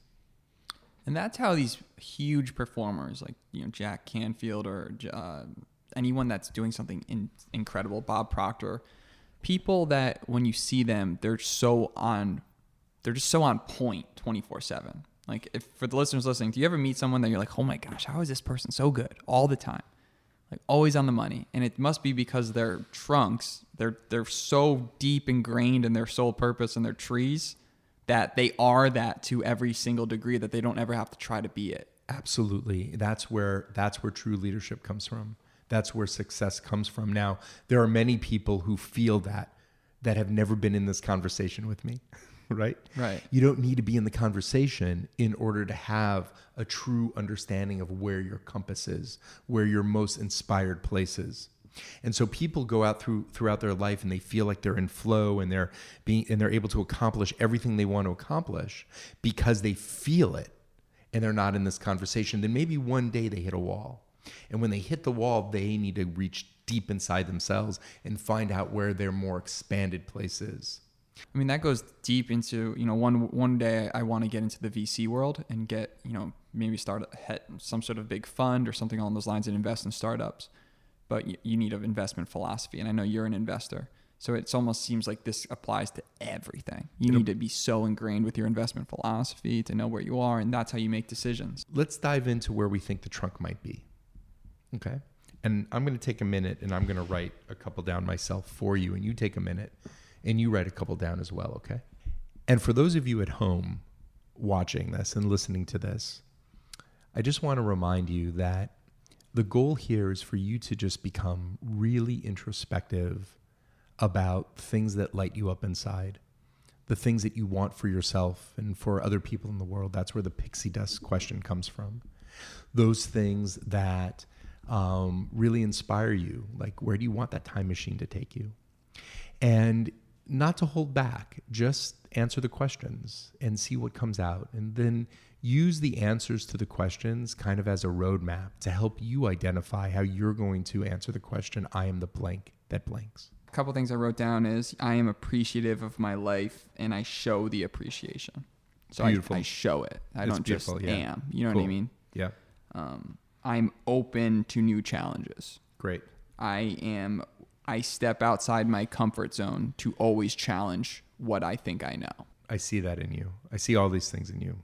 And that's how these huge performers like you know Jack Canfield or uh, anyone that's doing something in, incredible, Bob Proctor, people that when you see them, they're so on they're just so on point 24 7 like if for the listeners listening do you ever meet someone that you're like oh my gosh how is this person so good all the time? Like always on the money. And it must be because their trunks they're they're so deep ingrained in their soul purpose and their trees that they are that to every single degree that they don't ever have to try to be it. Absolutely. That's where that's where true leadership comes from. That's where success comes from. Now there are many people who feel that that have never been in this conversation with me right? Right. You don't need to be in the conversation in order to have a true understanding of where your compass is, where your most inspired place is. And so people go out through throughout their life and they feel like they're in flow and they're being and they're able to accomplish everything they want to accomplish because they feel it and they're not in this conversation. Then maybe one day they hit a wall. And when they hit the wall, they need to reach deep inside themselves and find out where their more expanded place is. I mean, that goes deep into you know one one day I want to get into the VC world and get you know maybe start some sort of big fund or something along those lines and invest in startups. But you, you need an investment philosophy, and I know you're an investor. So it almost seems like this applies to everything. You need to be so ingrained with your investment philosophy to know where you are, and that's how you make decisions. Let's dive into where we think the trunk might be. Okay. And I'm going to take a minute and I'm going to write a couple down myself for you, and you take a minute and you write a couple down as well. Okay. And for those of you at home watching this and listening to this, I just want to remind you that the goal here is for you to just become really introspective about things that light you up inside, the things that you want for yourself and for other people in the world. That's where the pixie dust question comes from. Those things that um, really inspire you, like where do you want that time machine to take you? And not to hold back, just answer the questions and see what comes out. And then use the answers to the questions kind of as a roadmap to help you identify how you're going to answer the question I am the blank that blanks. A couple things I wrote down is I am appreciative of my life and I show the appreciation. So I. I show it. I That's don't just yeah. am. You know what I mean? Yeah, Um, I'm open to new challenges. great. I am I step outside my comfort zone to always challenge what I think I know. I see that in you. I see all these things in you.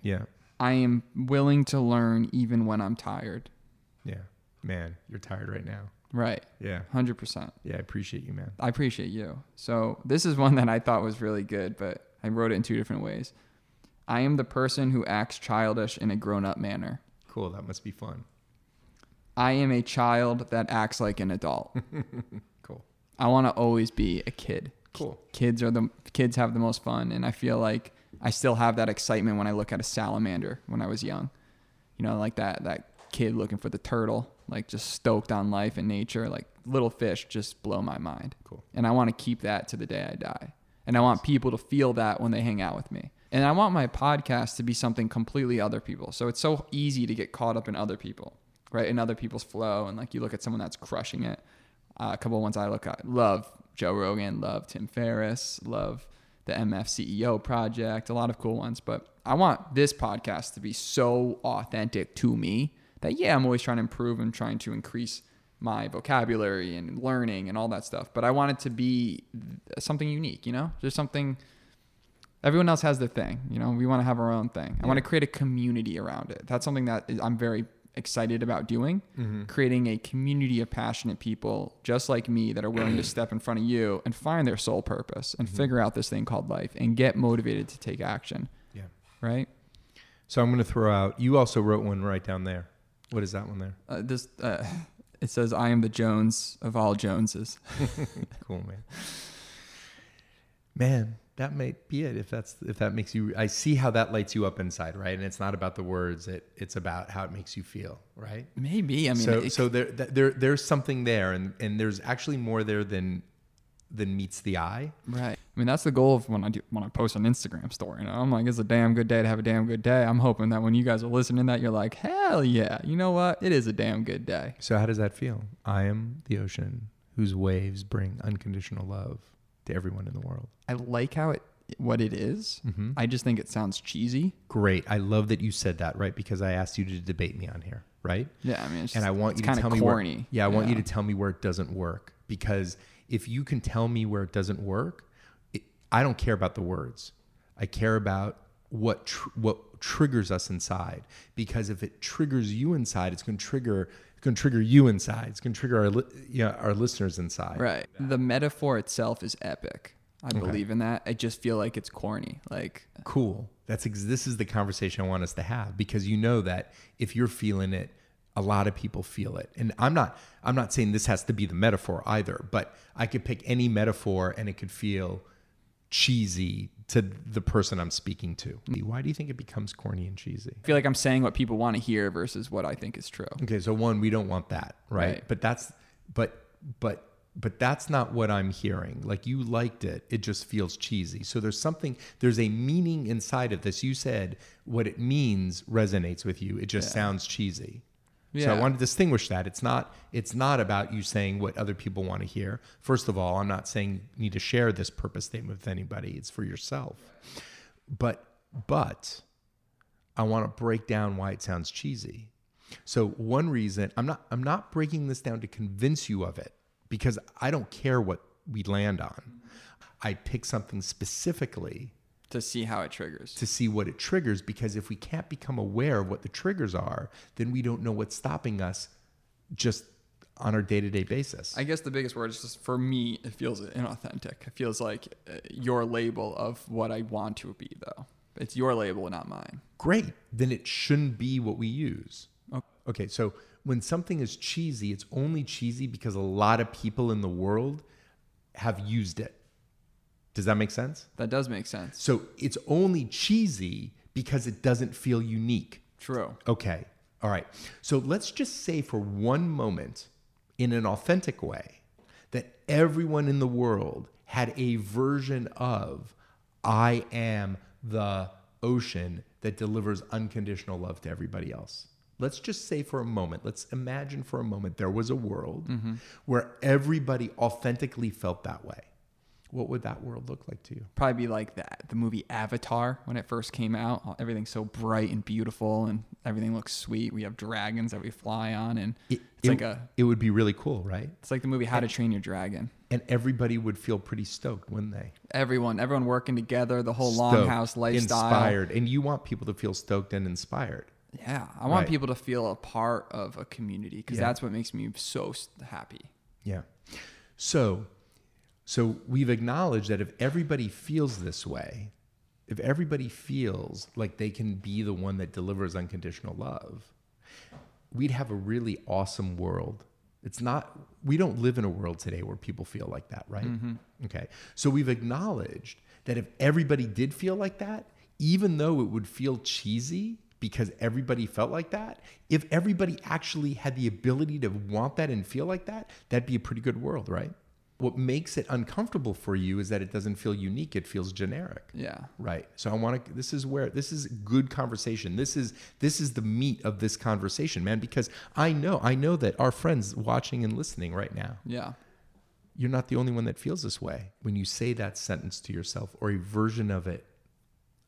Yeah, I am willing to learn even when I'm tired. yeah. Man, you're tired right now. Right. Yeah, 100%. yeah. I appreciate you, man. I appreciate you. So, this is one that I thought was really good, but I wrote it in two different ways. I am the person who acts childish in a grown-up manner. Cool. That must be fun. I am a child that acts like an adult. I want to always be a kid. Cool. Kids are the kids have the most fun, and I feel like I still have that excitement when I look at a salamander when I was young. You know, like that that kid looking for the turtle, like just stoked on life and nature. Like little fish just blow my mind. Cool. And I want to keep that to the day I die. And I want people to feel that when they hang out with me. And I want my podcast to be something completely other people. So it's so easy to get caught up in other people, right? In other people's flow. And like you look at someone that's crushing it. Uh, a couple of ones I look at love Joe Rogan, love Tim Ferriss, love the MF CEO project, a lot of cool ones. But I want this podcast to be so authentic to me that, yeah, I'm always trying to improve and trying to increase my vocabulary and learning and all that stuff. But I want it to be something unique, you know, just something. Everyone else has their thing, you know. We want to have our own thing. I want to create a community around it. That's something that is, I'm very excited about doing. Creating a community of passionate people just like me that are willing to step in front of you and find their soul purpose and figure out this thing called life and get motivated to take action. Yeah. Right? So I'm going to throw out. You also wrote one right down there. What is that one there? Uh, this uh, it says, "I am the Jones of all Joneses." Cool, man. Man, that might be it. If that's if that makes you, I see how that lights you up inside, right? And it's not about the words; it it's about how it makes you feel, right? Maybe. I mean, so it- so there there there's something there, and and there's actually more there than than meets the eye. Right. I mean, that's the goal of when I do when I post an Instagram story. You know, I'm like, it's a damn good day to have a damn good day. I'm hoping that when you guys are listening, to that you're like, hell yeah, you know what? It is a damn good day. So how does that feel? I am the ocean whose waves bring unconditional love to everyone in the world. I like how it what it is. Mm-hmm. I just think it sounds cheesy. Great. I love that you said that, right? Because I asked you to debate me on here, right? Yeah, I mean, it's and I want you to tell me corny. where. Yeah, I want you to tell me where it doesn't work because if you can tell me where it doesn't work, it, I don't care about the words. I care about what tr- what triggers us inside because if it triggers you inside, it's going to trigger going to trigger you inside. It's going to trigger our li- yeah, our listeners inside. Right. The metaphor itself is epic. I believe in that. I just feel like it's corny. Like, Cool. That's ex- this is the conversation I want us to have because you know that if you're feeling it, a lot of people feel it. And I'm not I'm not saying this has to be the metaphor either, but I could pick any metaphor and it could feel cheesy to the person I'm speaking to. Why do you think it becomes corny and cheesy? I feel like I'm saying what people want to hear versus what I think is true. Okay, so one, we don't want that, right? Right. But that's but but but that's not what I'm hearing. Like you liked it, it just feels cheesy. So there's something there's a meaning inside of this. You said what it means resonates with you. It just sounds cheesy. So I want to distinguish that. It's not it's not about you saying what other people want to hear. First of all, I'm not saying you need to share this purpose statement with anybody. It's for yourself. But but I want to break down why it sounds cheesy. So one reason I'm not I'm not breaking this down to convince you of it because I don't care what we land on. I pick something specifically to see how it triggers. to see what it triggers because if we can't become aware of what the triggers are, then we don't know what's stopping us just on our day-to-day basis. I guess the biggest word is just for me, it feels inauthentic. It feels like uh, your label of what I want to be, though. It's your label, not mine. Great. Then it shouldn't be what we use. Okay. Okay, so when something is cheesy, it's only cheesy because a lot of people in the world have used it. Does that make sense? That does make sense. So it's only cheesy because it doesn't feel unique. True. Okay. All right. So let's just say for one moment, in an authentic way, that everyone in the world had a version of I am the ocean that delivers unconditional love to everybody else. Let's just say for a moment, let's imagine for a moment there was a world mm-hmm. where everybody authentically felt that way. What would that world look like to you? Probably be like that. The movie Avatar when it first came out. Everything's so bright and beautiful, and everything looks sweet. We have dragons that we fly on, and It, it's it- like a it would be really cool, right? it's like the movie How to Train Your Dragon. And everybody would feel pretty stoked, wouldn't they? Everyone, everyone working together, the whole Stoked, longhouse lifestyle. inspired, and you want people to feel stoked and inspired. Yeah, I want Right. people to feel a part of a community because Yeah. that's what makes me so happy. Yeah. So, so we've acknowledged that if everybody feels this way, if everybody feels like they can be the one that delivers unconditional love, we'd have a really awesome world. It's not, we don't live in a world today where people feel like that, right? Mm-hmm. Okay. So we've acknowledged that if everybody did feel like that, even though it would feel cheesy because everybody felt like that, if everybody actually had the ability to want that and feel like that, that'd be a pretty good world, right? What makes it uncomfortable for you is that it doesn't feel unique, it feels generic. Yeah. Right. So I want to this is where this is good conversation. This is this is the meat of this conversation, man, because I know I know that our friends watching and listening right now, Yeah. you're not the only one that feels this way. When you say that sentence to yourself or a version of it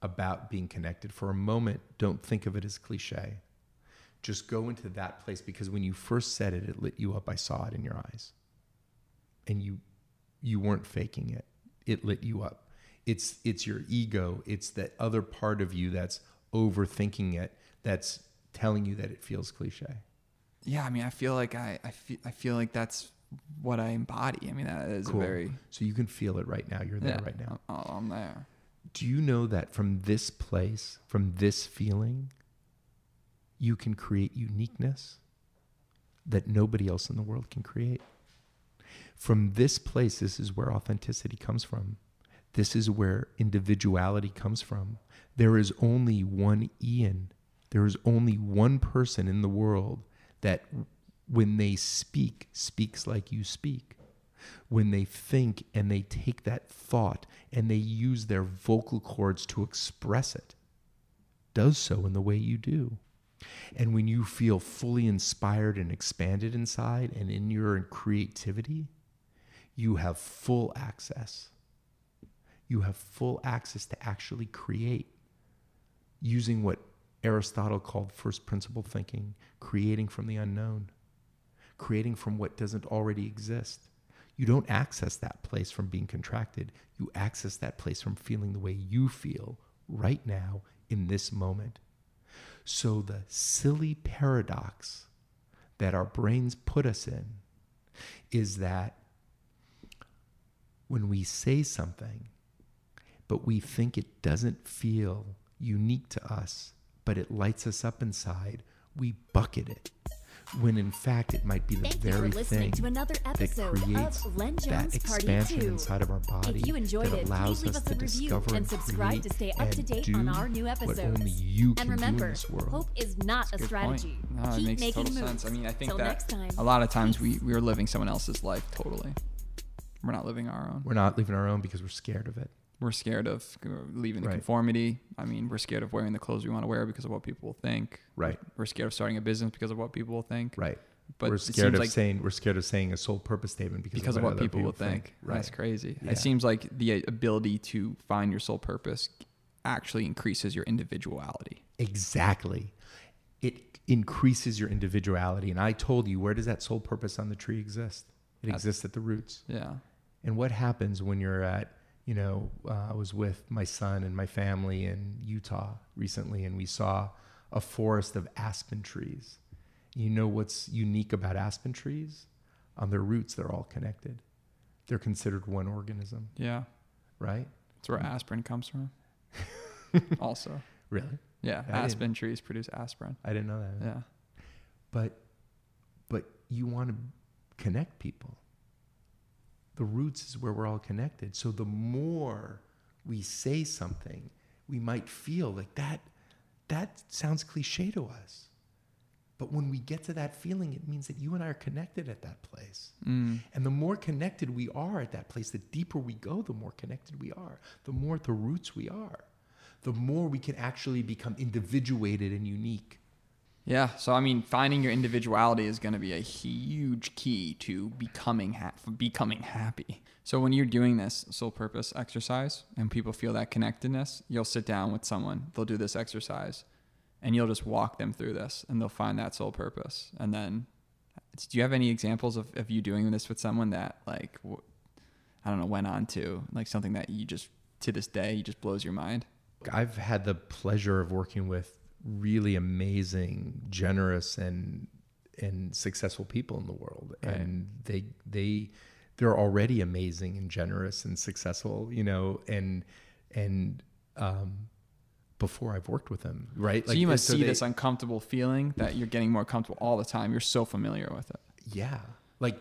about being connected for a moment, don't think of it as cliche. Just go into that place because when you first said it, it lit you up. I saw it in your eyes. And you you weren't faking it. It lit you up. It's it's your ego, it's that other part of you that's overthinking it, that's telling you that it feels cliche. Yeah. I mean, I feel like I, I feel, I feel like that's what I embody. I mean, that is Cool. a very, So you can feel it right now. You're there yeah, right now. I'm, I'm there. Do you know that from this place, from this feeling, you can create uniqueness that nobody else in the world can create? From this place, this is where authenticity comes from. This is where individuality comes from. There is only one Ian. There is only one person in the world that, when they speak, speaks like you speak when they think and they take that thought and they use their vocal cords to express it, does so in the way you do. And when you feel fully inspired and expanded inside and in your creativity, you have full access. You have full access to actually create using what Aristotle called first principle thinking, creating from the unknown, creating from what doesn't already exist. You don't access that place from being contracted. You access that place from feeling the way you feel right now in this moment. So, the silly paradox that our brains put us in is that when we say something, but we think it doesn't feel unique to us, but it lights us up inside, we bucket it. When in fact, it might be the Thank very thing to another that episode creates of Len that Jones Party expansion 2. inside of our body If you enjoyed that it, allows please leave us us to a review discover and subscribe create to stay up to date do on our new episodes. only you can and do remember, in this world. hope is not a strategy. point. No, it Keep makes making total moves. sense. I mean, I think Till that time. a lot of times we, we are living someone else's life totally. We're not living our own. We're not leaving our own because we're scared of it. We're scared of leaving the Right. conformity. I mean, we're scared of wearing the clothes we want to wear because of what people will think. Right. We're scared of starting a business because of what people will think. Right. But we're it scared seems of like- saying we're scared of saying a soul purpose statement because, because of what other people will think. Right. That's crazy. Yeah. It seems like the ability to find your soul purpose actually increases your individuality. Exactly. It increases your individuality. And I told you, where does that soul purpose on the tree exist? It exists at the roots. Yeah. And what happens when you're at, you know, uh, I was with my son and my family in Utah recently, and we saw a forest of aspen trees. You know what's unique about aspen trees? On their roots, they're all connected. They're considered one organism, Yeah. right? That's where aspirin comes from. also. Really? Yeah. I Aspen trees produce aspirin. I didn't know that. Yeah. But but you want to connect people. The roots is where we're all connected. So the more we say something, we might feel like that that sounds cliche to us. But when we get to that feeling, it means that you and I are connected at that place. Mm. And the more connected we are at that place, the deeper we go, the more connected we are, the more at the roots we are, the more we can actually become individuated and unique. Yeah. So I mean, finding your individuality is going to be a huge key to becoming ha- becoming happy. So when you're doing this soul purpose exercise and people feel that connectedness, you'll sit down with someone. They'll do this exercise, and you'll just walk them through this, and they'll find that soul purpose. And then, do you have any examples of, of you doing this with someone that like, I don't know, went on to like something that you just to this day you just blows your mind? I've had the pleasure of working with really amazing, generous, and and successful people in the world, Right. and they they they're already amazing and generous and successful, you know, and and um, before I've worked with them, right? so you must see they- this uncomfortable feeling that you're getting more comfortable all the time. You're so familiar with it. Yeah. Like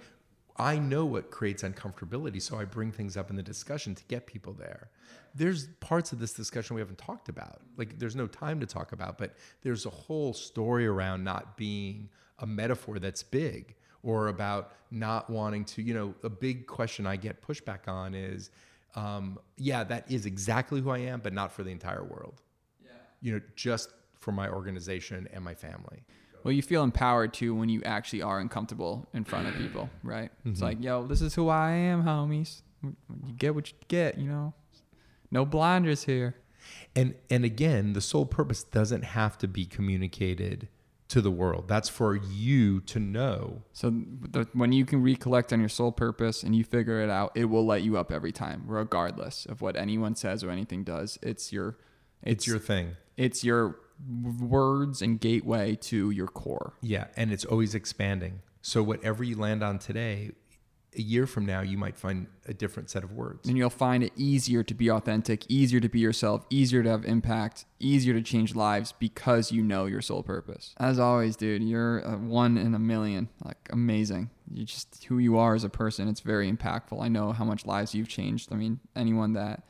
I know what creates uncomfortability, so I bring things up in the discussion to get people there. There's parts of this discussion we haven't talked about. Like there's no time to talk about, but there's a whole story around not being a metaphor that's big or about not wanting to, you know, a big question I get pushback on is um, yeah, that is exactly who I am, but not for the entire world. Yeah. You know, just for my organization and my family. Well, you feel empowered too when you actually are uncomfortable in front of people, right? It's mm-hmm. like, yo, this is who I am, homies. You get what you get, you know. No blinders here. and and again the soul purpose doesn't have to be communicated to the world that's for you to know So the, when you can recollect on your soul purpose and you figure it out, it will light you up every time, regardless of what anyone says or anything does. It's your, it's your thing it's your words and gateway to your core. yeah and it's always expanding so whatever you land on today a year from now you might find a different set of words and you'll find it easier to be authentic, easier to be yourself, easier to have impact, easier to change lives because you know your soul purpose. As always, dude, you're one in a million. Like amazing. You just who you are as a person. It's very impactful. I know how much lives you've changed. I mean, anyone that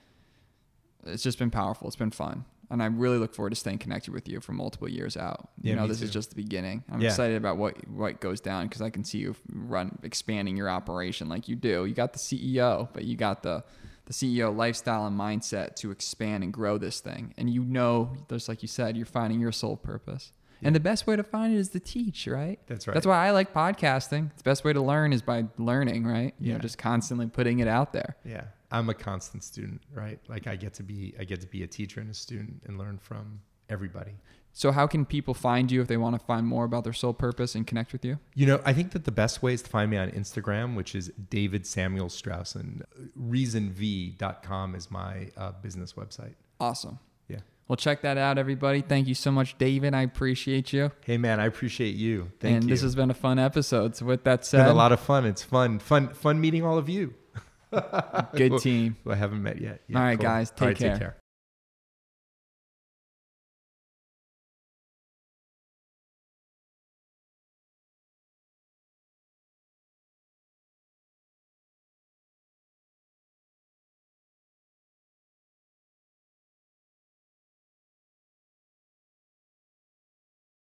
it's just been powerful. It's been fun. And I really look forward to staying connected with you for multiple years out. Yeah, you know, this is just the beginning. I'm Yeah. excited about what what goes down because I can see you run expanding your operation like you do. You got the CEO, but you got the the CEO lifestyle and mindset to expand and grow this thing. And you know, just like you said, you're finding your soul purpose. And the best way to find it is to teach, right? That's right. That's why I like podcasting. The best way to learn is by learning, right? You know, Yeah. just constantly putting it out there. yeah i'm a constant student right like i get to be i get to be a teacher and a student and learn from everybody So how can people find you if they want to find more about their soul purpose and connect with you? You know, I think that the best way is to find me on Instagram, which is David Samuel Straus, and reasonv.com is my uh, business website. Awesome. Yeah. Well, check that out, everybody. Thank you so much, David. I appreciate you. Hey, man, I appreciate you. Thank and you. And this has been a fun episode. So with that It's said, been a lot of fun. It's fun, fun, fun meeting all of you. Good team. Who I haven't met yet. Yeah, All right, cool. guys, All take care.